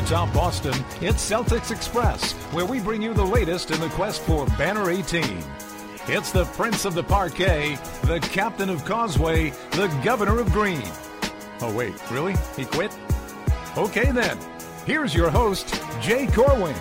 atop Boston, it's Celtics Express, where we bring you the latest in the quest for Banner 18. It's the Prince of the Parquet, the Captain of Causeway, the Governor of Green. Oh, wait, really? He quit? Okay, then. Here's your host, Jay Corwin.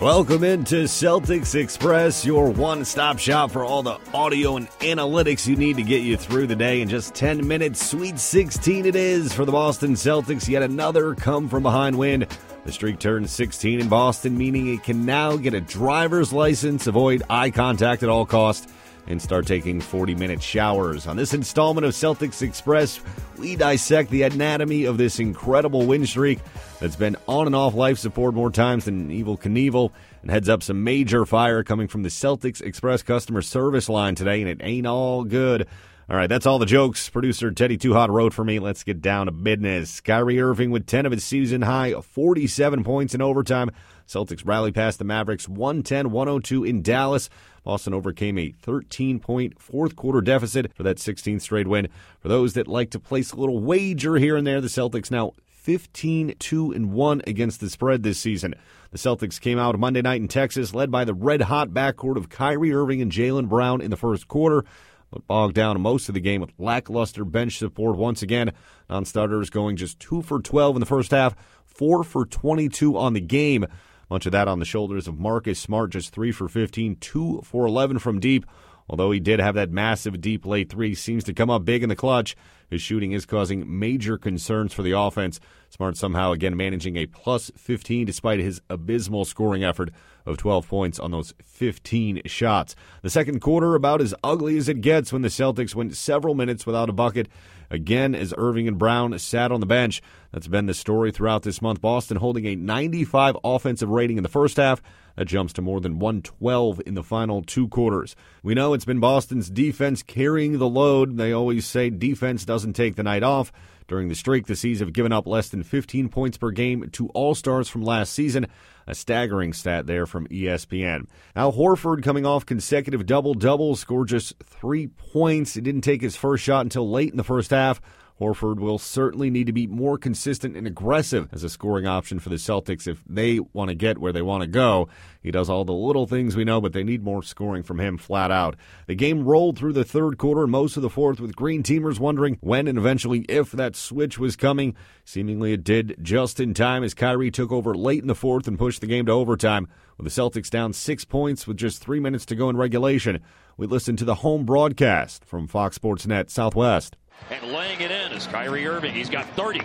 Welcome into Celtics Express, your one stop shop for all the audio and analytics you need to get you through the day in just 10 minutes. Sweet 16 it is for the Boston Celtics. Yet another come from behind win. The streak turned 16 in Boston, meaning it can now get a driver's license, avoid eye contact at all costs and start taking 40 minute showers. On this installment of Celtics Express, we dissect the anatomy of this incredible win streak that's been on and off life support more times than Evel Knievel and heads up some major fire coming from the Celtics Express customer service line today, and it ain't all good. All right, that's all the jokes. Producer Teddy Too Hot wrote for me. Let's get down to business. Kyrie Irving with 10 of his season high 47 points in overtime. Celtics rally past the Mavericks 110 102 in Dallas. Boston overcame a 13 point fourth quarter deficit for that 16th straight win. For those that like to place a little wager here and there, the Celtics now 15 2 and 1 against the spread this season. The Celtics came out Monday night in Texas, led by the red hot backcourt of Kyrie Irving and Jaylen Brown in the first quarter but bogged down most of the game with lackluster bench support once again. Non starters going just 2 for 12 in the first half, 4 for 22 on the game. Much of that on the shoulders of Marcus Smart, just 3 for 15, 2 for 11 from deep. Although he did have that massive deep late three, seems to come up big in the clutch. His shooting is causing major concerns for the offense. Smart somehow again managing a plus 15 despite his abysmal scoring effort of 12 points on those 15 shots. The second quarter about as ugly as it gets when the Celtics went several minutes without a bucket. Again, as Irving and Brown sat on the bench. That's been the story throughout this month. Boston holding a 95 offensive rating in the first half. That jumps to more than 112 in the final two quarters. We know it's been Boston's defense carrying the load. They always say defense doesn't take the night off. During the streak, the C's have given up less than 15 points per game to All Stars from last season. A staggering stat there from ESPN. Al Horford coming off consecutive double doubles, scored just three points. He didn't take his first shot until late in the first half. Horford will certainly need to be more consistent and aggressive as a scoring option for the Celtics if they want to get where they want to go. He does all the little things we know, but they need more scoring from him flat out. The game rolled through the third quarter most of the fourth, with green teamers wondering when and eventually if that switch was coming. Seemingly it did just in time as Kyrie took over late in the fourth and pushed the game to overtime. With the Celtics down six points with just three minutes to go in regulation, we listen to the home broadcast from Fox Sports Net Southwest and laying it in is Kyrie Irving. He's got 30.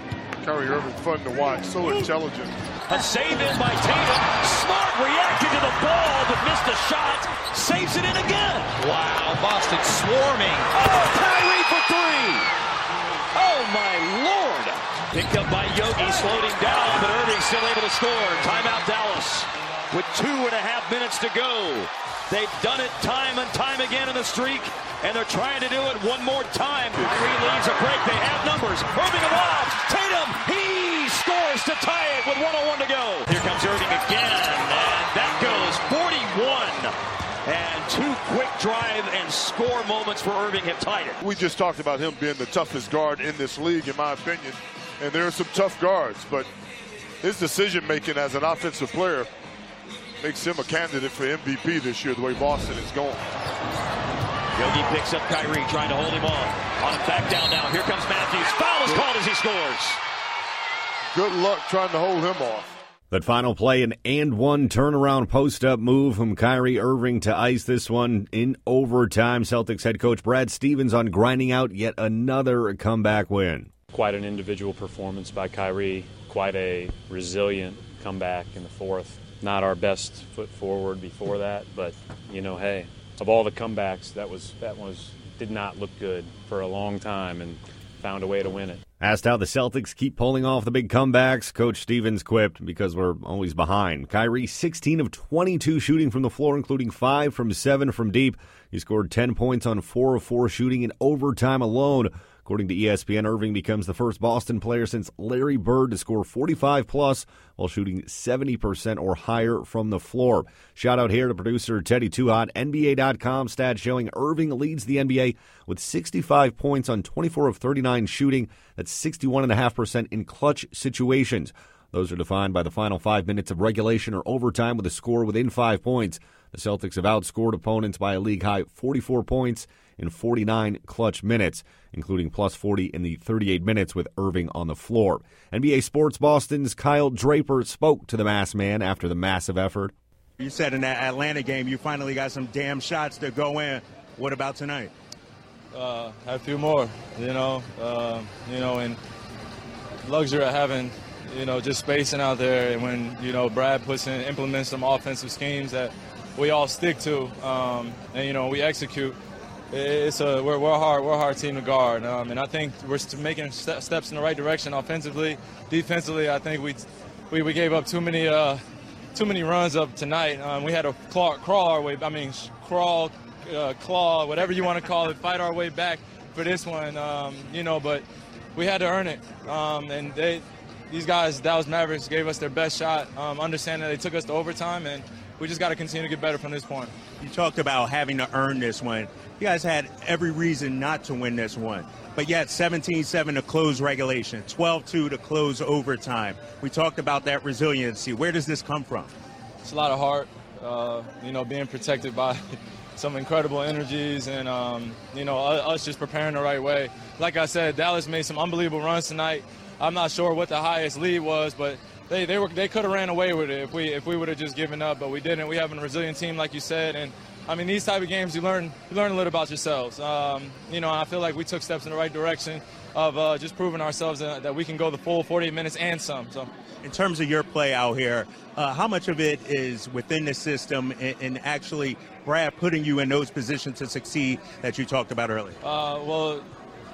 Kyrie Irving fun to watch, so intelligent. A save in by Tatum. Smart reacted to the ball, but missed a shot. Saves it in again. Wow, Boston swarming. Oh, Kyrie for three. Oh, my Lord. Picked up by Yogi, slowed him down, but Irving still able to score. Timeout Dallas with two and a half minutes to go. They've done it time and time again in the streak, and they're trying to do it one more time. Kyrie leads a break. They have numbers. Irving involved. Tatum, he scores to tie it with 101 to go. Here comes Irving again, and that goes 41. And two quick drive and score moments for Irving have tied it. We just talked about him being the toughest guard in this league, in my opinion. And there are some tough guards, but his decision making as an offensive player makes him a candidate for MVP this year, the way Boston is going. Yogi picks up Kyrie, trying to hold him off. On a back down now. Here comes Matthews. Foul is called as he scores. Good luck trying to hold him off. That final play, an and one turnaround post up move from Kyrie Irving to ice this one in overtime. Celtics head coach Brad Stevens on grinding out yet another comeback win. Quite an individual performance by Kyrie, quite a resilient comeback in the fourth not our best foot forward before that, but you know, hey, of all the comebacks, that was that was did not look good for a long time, and found a way to win it. Asked how the Celtics keep pulling off the big comebacks, Coach Stevens quipped, because we're always behind. Kyrie, 16 of 22 shooting from the floor, including 5 from 7 from deep. He scored 10 points on 4 of 4 shooting in overtime alone. According to ESPN, Irving becomes the first Boston player since Larry Bird to score 45 plus while shooting 70% or higher from the floor. Shout out here to producer Teddy Too Hot. NBA.com stats showing Irving leads the NBA with 65 points on 24 of 39 shooting. That's 61.5% in clutch situations. Those are defined by the final five minutes of regulation or overtime with a score within five points. The Celtics have outscored opponents by a league high 44 points in 49 clutch minutes, including plus 40 in the 38 minutes with Irving on the floor. NBA Sports Boston's Kyle Draper spoke to the mass man after the massive effort. You said in that Atlanta game you finally got some damn shots to go in. What about tonight? Uh, have a few more, you know, uh, you know, and luxury of having you know, just spacing out there. And when, you know, Brad puts in, implements some offensive schemes that we all stick to, um, and, you know, we execute, it's a, we're, we're, a hard, we're a hard team to guard. Um, and I think we're making steps in the right direction offensively. Defensively, I think we, we, we gave up too many, uh, too many runs up tonight. Um, we had to claw, crawl our way, I mean, crawl, uh, claw, whatever you want to call it, fight our way back for this one, um, you know, but we had to earn it. Um, and they, these guys, Dallas Mavericks, gave us their best shot, um, understanding they took us to overtime, and we just got to continue to get better from this point. You talked about having to earn this one. You guys had every reason not to win this one, but yet 17-7 to close regulation, 12-2 to close overtime. We talked about that resiliency. Where does this come from? It's a lot of heart, uh, you know, being protected by some incredible energies and, um, you know, us just preparing the right way. Like I said, Dallas made some unbelievable runs tonight. I'm not sure what the highest lead was, but they, they were they could have ran away with it if we if we would have just given up, but we didn't. We have a resilient team, like you said, and I mean these type of games you learn you learn a little about yourselves. Um, you know, I feel like we took steps in the right direction of uh, just proving ourselves that, that, we can go the full 48 minutes and some. So, in terms of your play out here, uh, how much of it is within the system and, and, actually Brad putting you in those positions to succeed that you talked about earlier? Uh, well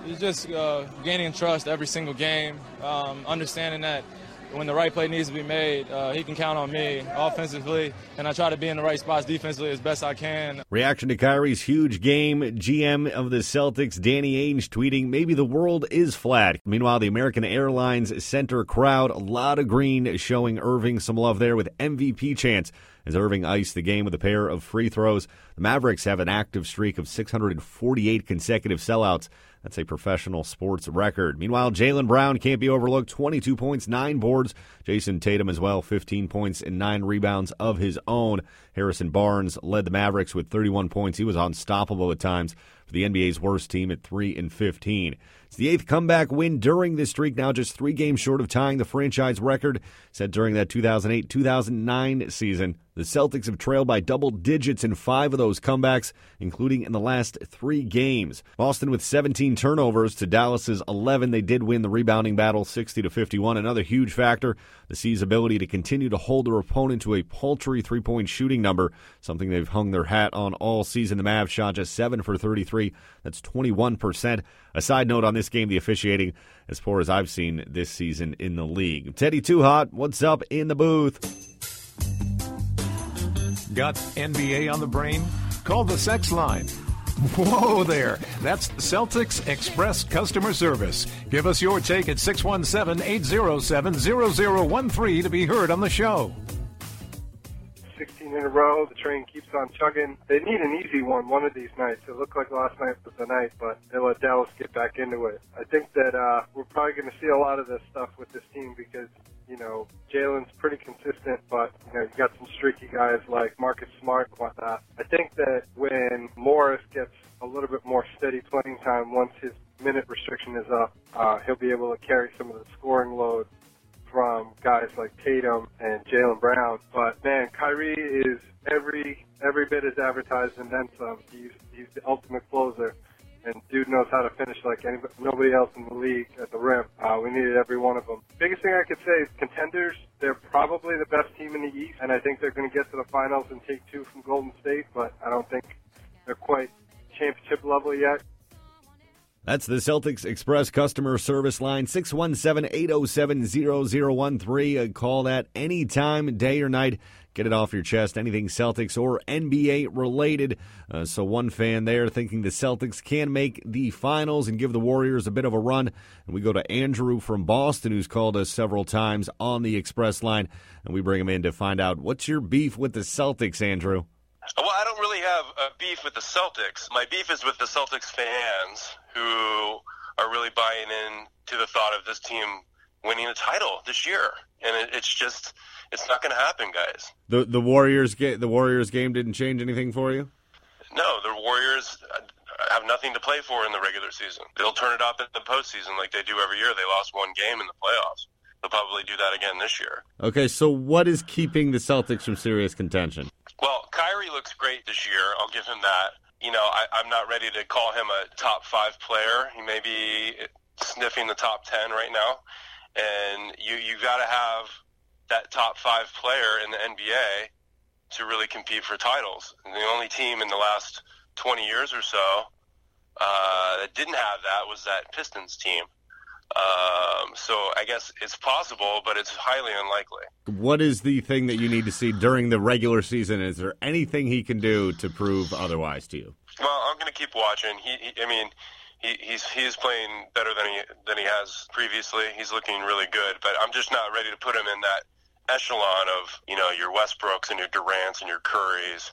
it's just uh, gaining trust every single game, um, understanding that when the right play needs to be made, uh, he can count on me offensively, and I try to be in the right spots defensively as best I can. Reaction to Kyrie's huge game. GM of the Celtics, Danny Ainge, tweeting, maybe the world is flat. Meanwhile, the American Airlines Center crowd, a lot of green, showing Irving some love there with MVP chance as Irving iced the game with a pair of free throws. The Mavericks have an active streak of 648 consecutive sellouts. That's a professional sports record. Meanwhile, Jaylen Brown can't be overlooked. 22 points, 9 boards. Jayson Tatum as well, 15 points and 9 rebounds of his own. Harrison Barnes led the Mavericks with 31 points. He was unstoppable at times for the NBA's worst team at 3 and 15. It's the eighth comeback win during this streak, now just three games short of tying the franchise record set during that 2008 2009 season. The Celtics have trailed by double digits in five of those comebacks, including in the last three games. Boston with 17 turnovers to Dallas's 11. They did win the rebounding battle 60 to 51. Another huge factor, the C's ability to continue to hold their opponent to a paltry three point shooting number, something they've hung their hat on all season. The Mavs shot just 7 for 33. That's 21%. A side note on this game, the officiating as poor as I've seen this season in the league. Teddy Too Hot, what's up in the booth? Got NBA on the brain? Call the sex line. Whoa there. That's Celtics Express Customer Service. Give us your take at 617 807 0013 to be heard on the show. 16 in a row. The train keeps on chugging. They need an easy one one of these nights. It looked like last night was the night, but they let Dallas get back into it. I think that uh, we're probably going to see a lot of this stuff with this team because you know, Jaylen's pretty consistent, but, you know, you got some streaky guys like Marcus Smart and whatnot. I think that when Morris gets a little bit more steady playing time once his minute restriction is up, uh, he'll be able to carry some of the scoring load from guys like Tatum and Jaylen Brown. But man, Kyrie is every every bit as advertised and then some. He's he's the ultimate closer and dude knows how to finish like anybody, nobody else in the league at the rim. Uh, we needed every one of them. Biggest thing I could say is contenders. They're probably the best team in the East, and I think they're going to get to the finals and take two from Golden State. But I don't think they're quite championship level yet. That's the Celtics Express customer service line, 617 807 0013. Call that anytime, day or night. Get it off your chest, anything Celtics or NBA related. Uh, so, one fan there thinking the Celtics can make the finals and give the Warriors a bit of a run. And we go to Andrew from Boston, who's called us several times on the Express line. And we bring him in to find out what's your beef with the Celtics, Andrew? Well, I don't really have a beef with the Celtics. My beef is with the Celtics fans who are really buying in to the thought of this team winning a title this year, and it, it's just it's not going to happen, guys. The the Warriors get the Warriors game didn't change anything for you. No, the Warriors uh, have nothing to play for in the regular season. They'll turn it up in the postseason like they do every year. They lost one game in the playoffs. They'll probably do that again this year. Okay, so what is keeping the Celtics from serious contention? Well, Kyrie looks great this year. I'll give him that. You know, I, I'm not ready to call him a top five player. He may be sniffing the top ten right now, and you you got to have that top five player in the NBA to really compete for titles. And the only team in the last 20 years or so uh, that didn't have that was that Pistons team. Um, so I guess it's possible, but it's highly unlikely. What is the thing that you need to see during the regular season? Is there anything he can do to prove otherwise to you? Well, I'm going to keep watching. He, he I mean, he, he's he's playing better than he than he has previously. He's looking really good, but I'm just not ready to put him in that echelon of you know your Westbrooks and your Durant's and your Currys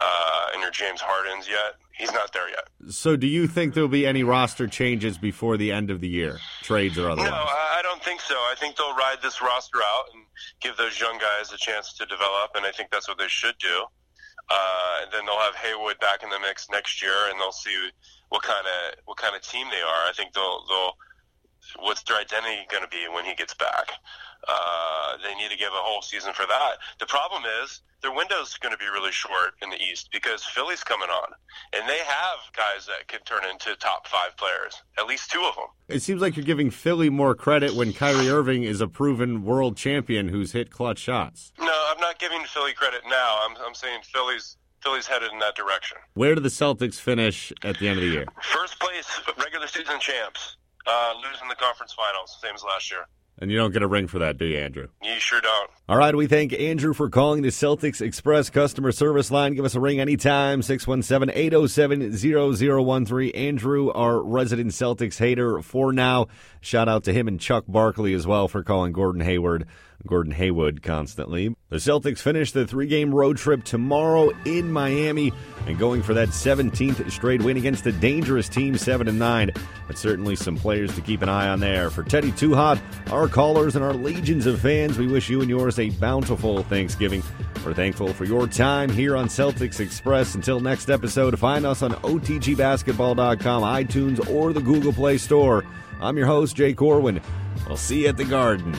uh, and your James Hardens yet. He's not there yet. So, do you think there'll be any roster changes before the end of the year, trades or otherwise? No, I don't think so. I think they'll ride this roster out and give those young guys a chance to develop, and I think that's what they should do. Uh, and then they'll have Haywood back in the mix next year, and they'll see what kind of what kind of team they are. I think they'll they'll what's their identity going to be when he gets back. Uh, they need to give a whole season for that. The problem is their window's going to be really short in the East because Philly's coming on, and they have guys that can turn into top five players. At least two of them. It seems like you're giving Philly more credit when Kyrie Irving is a proven world champion who's hit clutch shots. No, I'm not giving Philly credit now. I'm, I'm saying Philly's Philly's headed in that direction. Where do the Celtics finish at the end of the year? First place, regular season champs, uh, losing the conference finals, same as last year. And you don't get a ring for that, do you, Andrew? You sure don't. All right, we thank Andrew for calling the Celtics Express customer service line. Give us a ring anytime, 617 807 0013. Andrew, our resident Celtics hater for now. Shout out to him and Chuck Barkley as well for calling Gordon Hayward. Gordon Haywood constantly. The Celtics finish the three game road trip tomorrow in Miami and going for that 17th straight win against the dangerous team 7 and 9. But certainly some players to keep an eye on there. For Teddy Too Hot, our callers, and our legions of fans, we wish you and yours a bountiful Thanksgiving. We're thankful for your time here on Celtics Express. Until next episode, find us on OTGBasketball.com, iTunes, or the Google Play Store. I'm your host, Jay Corwin. I'll see you at the Garden.